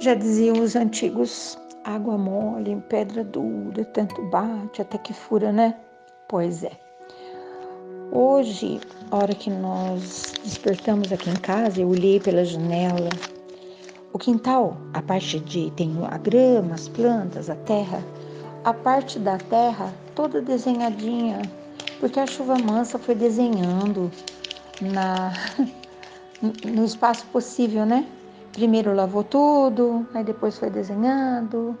Já diziam os antigos, água mole, pedra dura, tanto bate até que fura, né? Pois é. Hoje, a hora que nós despertamos aqui em casa, eu olhei pela janela. O quintal, a parte de tem a grama, as plantas, a terra, a parte da terra toda desenhadinha, porque a chuva mansa foi desenhando na no espaço possível, né? Primeiro lavou tudo, aí depois foi desenhando.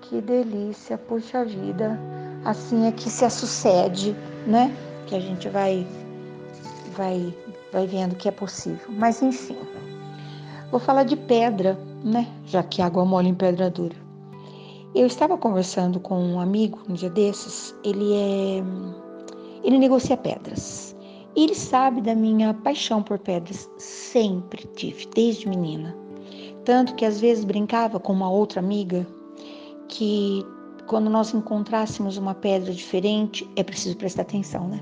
Que delícia, puxa vida. Assim é que se sucede, né? Que a gente vai vai vai vendo que é possível. Mas enfim. Vou falar de pedra, né? Já que água mole em pedra dura. Eu estava conversando com um amigo um dia desses, ele é ele negocia pedras. Ele sabe da minha paixão por pedras, sempre tive, desde menina. Tanto que às vezes brincava com uma outra amiga que quando nós encontrássemos uma pedra diferente, é preciso prestar atenção, né?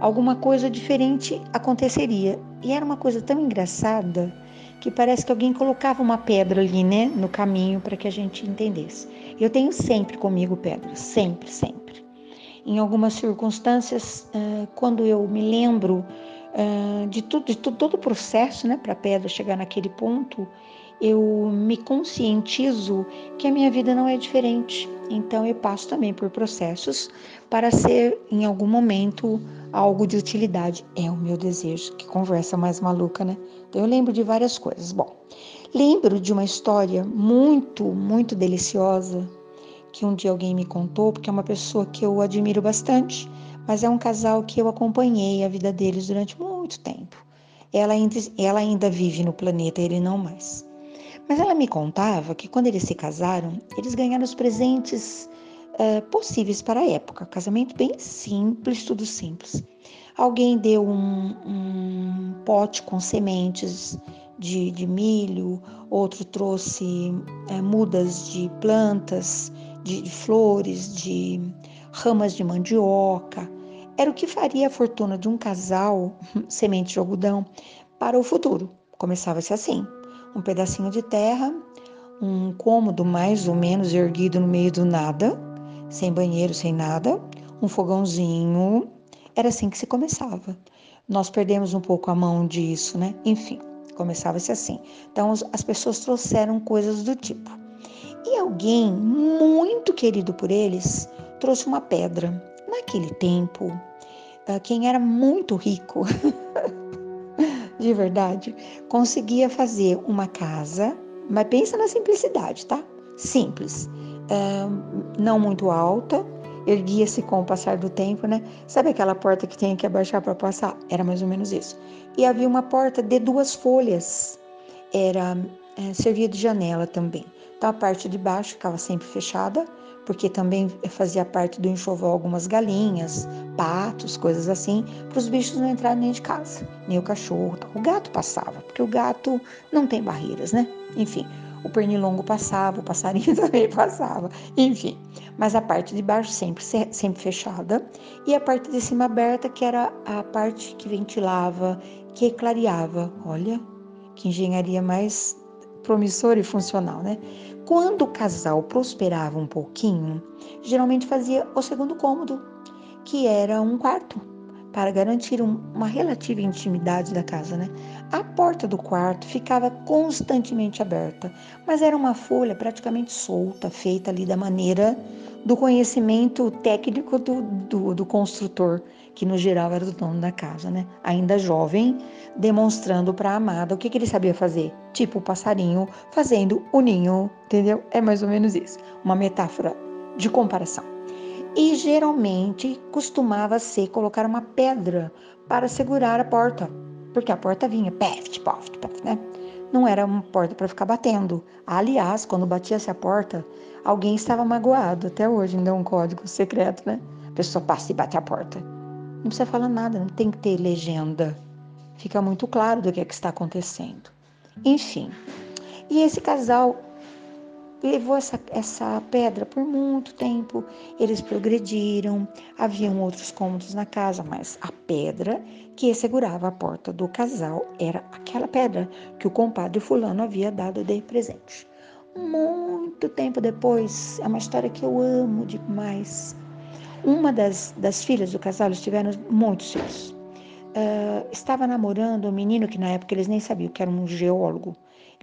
Alguma coisa diferente aconteceria. E era uma coisa tão engraçada que parece que alguém colocava uma pedra ali, né, no caminho para que a gente entendesse. Eu tenho sempre comigo pedras, sempre, sempre. Em algumas circunstâncias, quando eu me lembro de, tudo, de todo o processo, né, para a pedra chegar naquele ponto, eu me conscientizo que a minha vida não é diferente. Então eu passo também por processos para ser em algum momento algo de utilidade. É o meu desejo. Que conversa mais maluca, né? Então eu lembro de várias coisas. Bom, lembro de uma história muito, muito deliciosa que um dia alguém me contou, porque é uma pessoa que eu admiro bastante, mas é um casal que eu acompanhei a vida deles durante muito tempo. Ela ainda, ela ainda vive no planeta, ele não mais. Mas ela me contava que quando eles se casaram, eles ganharam os presentes uh, possíveis para a época. Casamento bem simples, tudo simples. Alguém deu um, um pote com sementes de, de, milho, outro trouxe uh, mudas de plantas, de, de flores, de ramas de mandioca. Era o que faria a fortuna de um casal, semente de algodão, para o futuro. Começava-se assim: um pedacinho de terra, um cômodo mais ou menos erguido no meio do nada, sem banheiro, sem nada, um fogãozinho. Era assim que se começava. Nós perdemos um pouco a mão disso, né? Enfim, começava-se assim. Então as pessoas trouxeram coisas do tipo. E alguém muito querido por eles trouxe uma pedra. Naquele tempo, ah, quem era muito rico de verdade, conseguia fazer uma casa, mas pensa na simplicidade, tá? Simples, não muito alta, erguia-se com o passar do tempo, né? Sabe aquela porta que tinha que abaixar para passar? Era mais ou menos isso. E havia uma porta de duas folhas, era é, servia de janela também. Então a parte de baixo ficava sempre fechada porque também fazia parte do enxoval algumas galinhas, patos, coisas assim, para os bichos não entrarem nem de casa, nem o cachorro. O gato passava, porque o gato não tem barreiras, né? Enfim, o pernilongo passava, o passarinho também passava, enfim. Mas a parte de baixo sempre, sempre fechada e a parte de cima aberta, que era a parte que ventilava, que clareava. Olha, que engenharia mais promissora e funcional, né? Quando o casal prosperava um pouquinho, geralmente fazia o segundo cômodo, que era um quarto, para garantir um, uma relativa intimidade da casa, né? A porta do quarto ficava constantemente aberta, mas era uma folha praticamente solta, feita ali da maneira do conhecimento técnico do, do, do construtor, que no geral era do dono da casa, né? Ainda jovem, demonstrando para a amada o que, que ele sabia fazer, tipo o passarinho fazendo o ninho, entendeu? É mais ou menos isso, uma metáfora de comparação. E geralmente costumava ser colocar uma pedra para segurar a porta, porque a porta vinha peft, poft, poft, né? Não era uma porta para ficar batendo. Aliás, quando batia-se a porta, alguém estava magoado. Até hoje ainda é um código secreto, né? A pessoa passa e bate a porta. Não precisa falar nada, não tem que ter legenda. Fica muito claro do que, é que está acontecendo. Enfim, e esse casal levou essa, essa pedra por muito tempo. Eles progrediram, haviam outros cômodos na casa, mas a pedra que segurava a porta do casal era aquela pedra que o compadre fulano havia dado de presente. muito tempo depois, é uma história que eu amo demais. Uma das, das filhas do casal, eles tiveram muitos filhos. Uh, estava namorando um menino que na época eles nem sabiam que era um geólogo.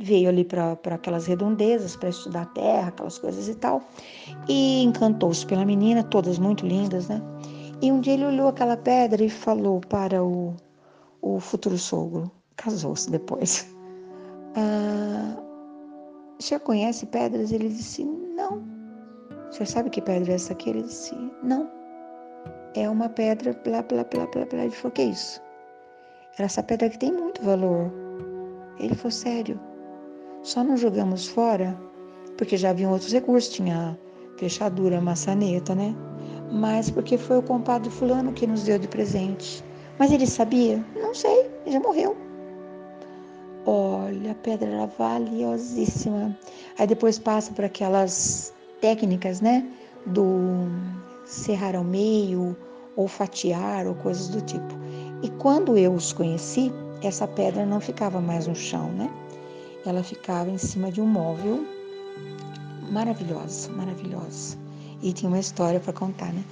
Veio ali para aquelas redondezas para estudar a terra, aquelas coisas e tal. E encantou-se pela menina, todas muito lindas, né? E um dia ele olhou aquela pedra e falou para o, o futuro sogro, casou-se depois. Ah, senhor conhece pedras? Ele disse, não. Senhor sabe que pedra é essa aqui? Ele disse, não. É uma pedra, blá, blá, blá, blá, blá. Ele falou, que é isso? Era essa pedra que tem muito valor. Ele falou, sério. Só não jogamos fora, porque já haviam outros recursos, tinha fechadura, maçaneta, né? Mas porque foi o compadre fulano que nos deu de presente. Mas ele sabia? Não sei, já morreu. Olha, a pedra era valiosíssima. Aí depois passa por aquelas técnicas, né? Do serrar ao meio, ou fatiar, ou coisas do tipo. E quando eu os conheci, essa pedra não ficava mais no chão, né? Ela ficava em cima de um móvel maravilhosa, maravilhosa. E tinha uma história para contar, né?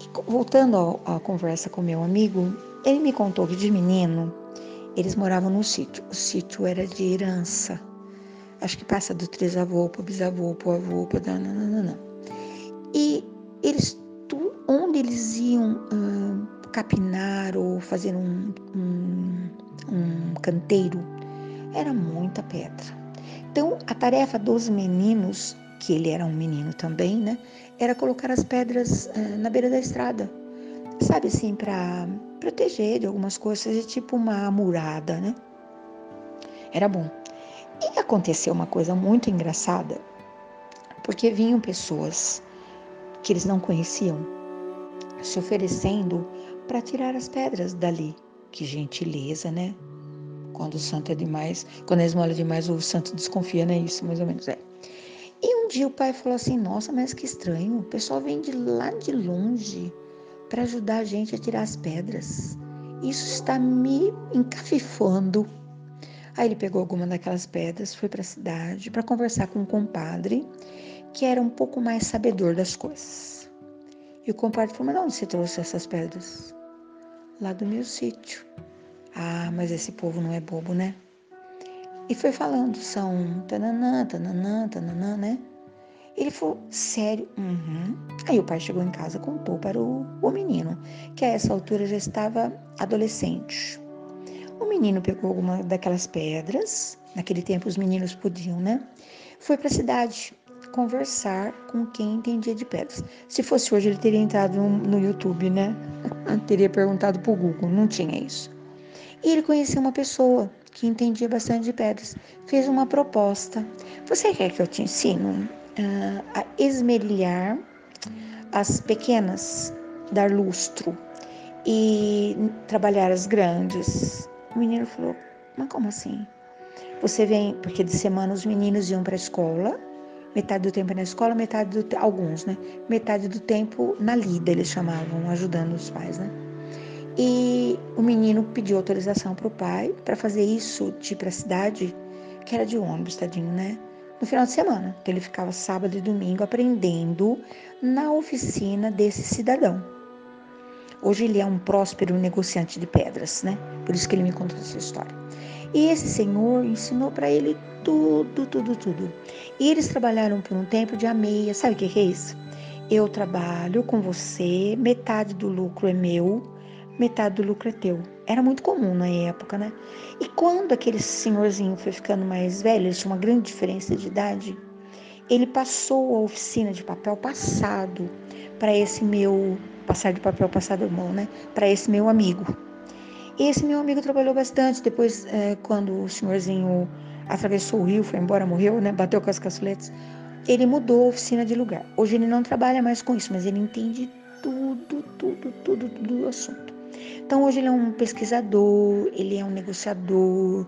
E, voltando à conversa com meu amigo, ele me contou que de menino eles moravam num sítio. O sítio era de herança. Acho que passa do trisavô para o bisavô, para o avô, para... Não, E eles, tu, onde eles iam capinar ou fazer um, um, um canteiro, era muita pedra. Então, a tarefa dos meninos, que ele era um menino também, né, era colocar as pedras uh, na beira da estrada sabe assim, para proteger de algumas coisas, tipo uma murada, né? Era bom. E aconteceu uma coisa muito engraçada, porque vinham pessoas que eles não conheciam se oferecendo para tirar as pedras dali. Que gentileza, né? Quando o santo é demais, quando é esmola demais, o santo desconfia, né? Isso mais ou menos é. E um dia o pai falou assim: Nossa, mas que estranho, o pessoal vem de lá de longe para ajudar a gente a tirar as pedras. Isso está me encafifando. Aí ele pegou alguma daquelas pedras, foi para a cidade para conversar com um compadre que era um pouco mais sabedor das coisas. E o compadre falou: Mas de onde você trouxe essas pedras? Lá do meu sítio. Ah, mas esse povo não é bobo, né? E foi falando: são tananã, tananã, tananã, né? Ele falou, sério? Uhum. Aí o pai chegou em casa, contou para o, o menino, que a essa altura já estava adolescente. O menino pegou alguma daquelas pedras, naquele tempo os meninos podiam, né? Foi para a cidade conversar com quem entendia de pedras. Se fosse hoje, ele teria entrado no, no YouTube, né? teria perguntado para o Google, não tinha isso. E ele conheceu uma pessoa que entendia bastante de pedras. Fez uma proposta. Você quer que eu te ensino uh, a esmerilhar as pequenas, dar lustro e trabalhar as grandes. O menino falou: Mas como assim? Você vem, porque de semana os meninos iam para a escola, metade do tempo na escola, metade do alguns, né? Metade do tempo na lida, eles chamavam, ajudando os pais, né? E o menino pediu autorização para o pai para fazer isso, de ir para a cidade, que era de ônibus, tadinho, né? no final de semana. Então ele ficava sábado e domingo aprendendo na oficina desse cidadão. Hoje ele é um próspero negociante de pedras, né? Por isso que ele me contou essa história. E esse senhor ensinou para ele tudo, tudo, tudo. E eles trabalharam por um tempo de ameia. Sabe o que é isso? Eu trabalho com você, metade do lucro é meu, metade do lucro é teu. Era muito comum na época, né? E quando aquele senhorzinho foi ficando mais velho, ele tinha uma grande diferença de idade, ele passou a oficina de papel passado para esse meu passar de papel passado mão, né? Para esse meu amigo. E esse meu amigo trabalhou bastante. Depois, é, quando o senhorzinho atravessou o rio, foi embora, morreu, né? Bateu com as caçuletas. Ele mudou a oficina de lugar. Hoje ele não trabalha mais com isso, mas ele entende tudo, tudo, tudo, tudo do assunto. Então hoje ele é um pesquisador, ele é um negociador,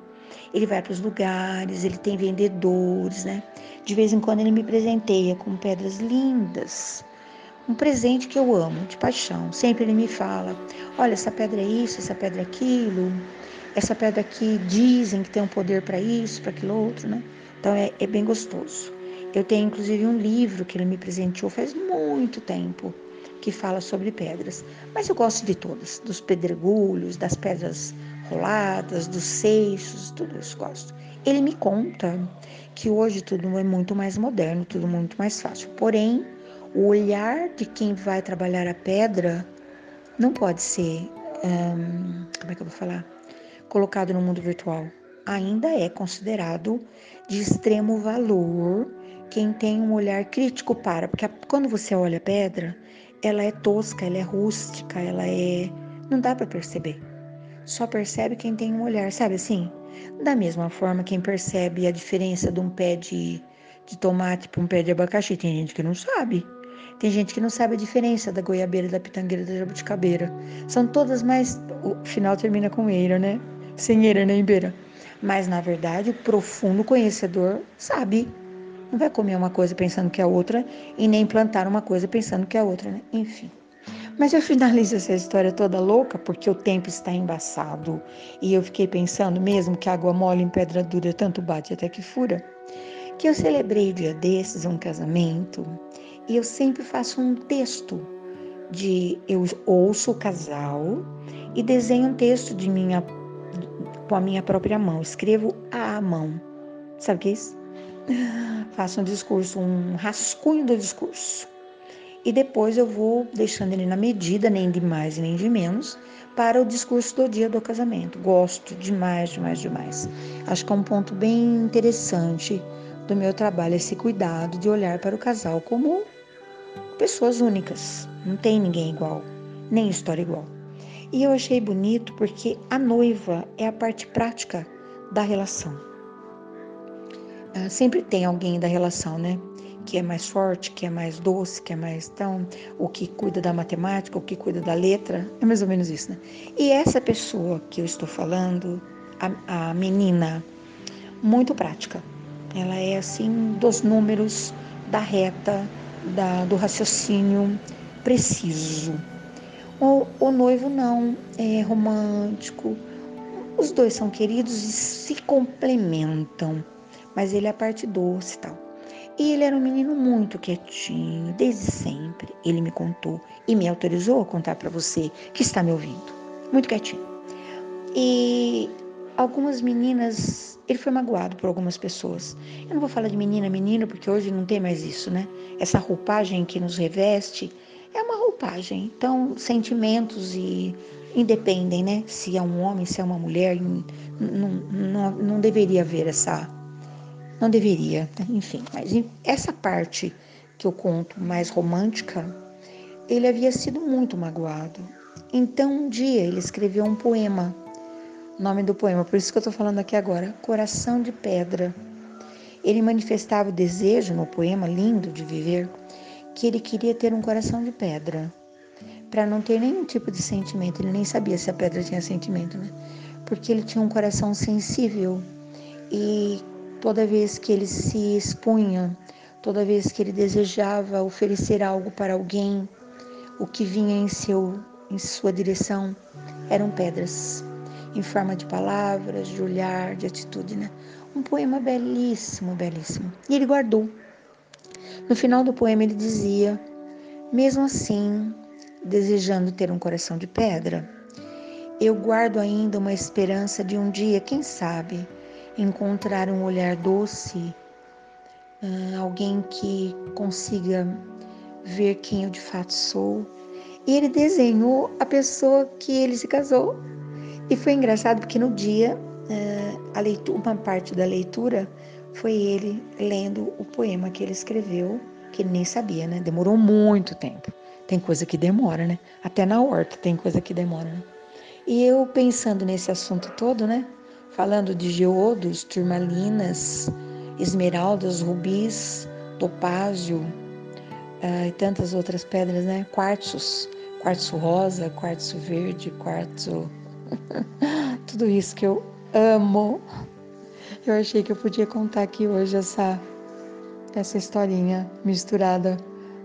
ele vai para os lugares, ele tem vendedores, né? De vez em quando ele me presenteia com pedras lindas. Um presente que eu amo, de paixão. Sempre ele me fala: olha, essa pedra é isso, essa pedra é aquilo, essa pedra aqui dizem que tem um poder para isso, para aquilo outro, né? Então é, é bem gostoso. Eu tenho inclusive um livro que ele me presenteou faz muito tempo que fala sobre pedras, mas eu gosto de todas, dos pedregulhos, das pedras roladas, dos seixos, tudo isso gosto. Ele me conta que hoje tudo é muito mais moderno, tudo muito mais fácil. Porém, o olhar de quem vai trabalhar a pedra não pode ser, hum, como é que eu vou falar, colocado no mundo virtual. Ainda é considerado de extremo valor quem tem um olhar crítico para, porque quando você olha a pedra, ela é tosca, ela é rústica, ela é. Não dá para perceber. Só percebe quem tem um olhar, sabe assim? Da mesma forma, quem percebe a diferença de um pé de, de tomate para um pé de abacaxi, tem gente que não sabe. Tem gente que não sabe a diferença da goiabeira, da pitangueira, da jabuticabeira. São todas mais. O final termina com eira, né? Sem eira nem beira. Mas, na verdade, o profundo conhecedor sabe não vai comer uma coisa pensando que é outra e nem plantar uma coisa pensando que é outra, né? Enfim. Mas eu finalizo essa história toda louca porque o tempo está embaçado e eu fiquei pensando mesmo que água mole em pedra dura tanto bate até que fura, que eu celebrei dia desses um casamento e eu sempre faço um texto de eu ouço o casal e desenho um texto de minha com a minha própria mão, escrevo à mão. Sabe o que é isso? Faço um discurso, um rascunho do discurso. E depois eu vou deixando ele na medida, nem de mais nem de menos, para o discurso do dia do casamento. Gosto demais, demais, demais. Acho que é um ponto bem interessante do meu trabalho esse cuidado de olhar para o casal como pessoas únicas. Não tem ninguém igual, nem história igual. E eu achei bonito porque a noiva é a parte prática da relação. Ah, sempre tem alguém da relação, né? Que é mais forte, que é mais doce, que é mais tão, o que cuida da matemática, o que cuida da letra, é mais ou menos isso, né? E essa pessoa que eu estou falando, a, a menina, muito prática. Ela é assim dos números, da reta, da, do raciocínio preciso. O, o noivo não, é romântico. Os dois são queridos e se complementam mas ele é a parte doce e tal. E ele era um menino muito quietinho, desde sempre. Ele me contou e me autorizou a contar para você que está me ouvindo. Muito quietinho. E algumas meninas, ele foi magoado por algumas pessoas. Eu não vou falar de menina, menino, porque hoje não tem mais isso, né? Essa roupagem que nos reveste é uma roupagem. Então, sentimentos e independem, né? Se é um homem, se é uma mulher, não, não, não deveria haver essa não deveria, enfim, mas essa parte que eu conto mais romântica, ele havia sido muito magoado. Então um dia ele escreveu um poema, nome do poema, por isso que eu estou falando aqui agora, Coração de Pedra. Ele manifestava o desejo no poema lindo de viver, que ele queria ter um coração de pedra, para não ter nenhum tipo de sentimento. Ele nem sabia se a pedra tinha sentimento, né? Porque ele tinha um coração sensível e Toda vez que ele se expunha, toda vez que ele desejava oferecer algo para alguém, o que vinha em seu em sua direção eram pedras, em forma de palavras, de olhar, de atitude, né? Um poema belíssimo, belíssimo. E ele guardou. No final do poema ele dizia: Mesmo assim, desejando ter um coração de pedra, eu guardo ainda uma esperança de um dia, quem sabe, encontrar um olhar doce, ah, alguém que consiga ver quem eu de fato sou. E ele desenhou a pessoa que ele se casou. E foi engraçado porque no dia, ah, a leitura, uma parte da leitura foi ele lendo o poema que ele escreveu, que ele nem sabia, né? Demorou muito tempo. Tem coisa que demora, né? Até na horta tem coisa que demora, né? E eu pensando nesse assunto todo, né? Falando de geodos, turmalinas, esmeraldas, rubis, topázio uh, e tantas outras pedras, né? Quartzos, quartzo rosa, quartzo verde, quartzo. Tudo isso que eu amo. Eu achei que eu podia contar aqui hoje essa, essa historinha misturada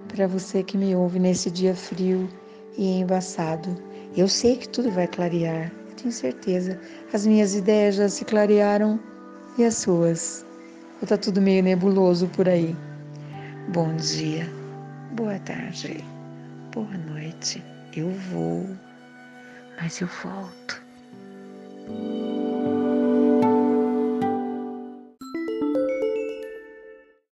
para você que me ouve nesse dia frio e embaçado. Eu sei que tudo vai clarear tinha certeza. As minhas ideias já se clarearam e as suas. Ou tá tudo meio nebuloso por aí? Bom dia, boa tarde, boa noite. Eu vou, mas eu volto.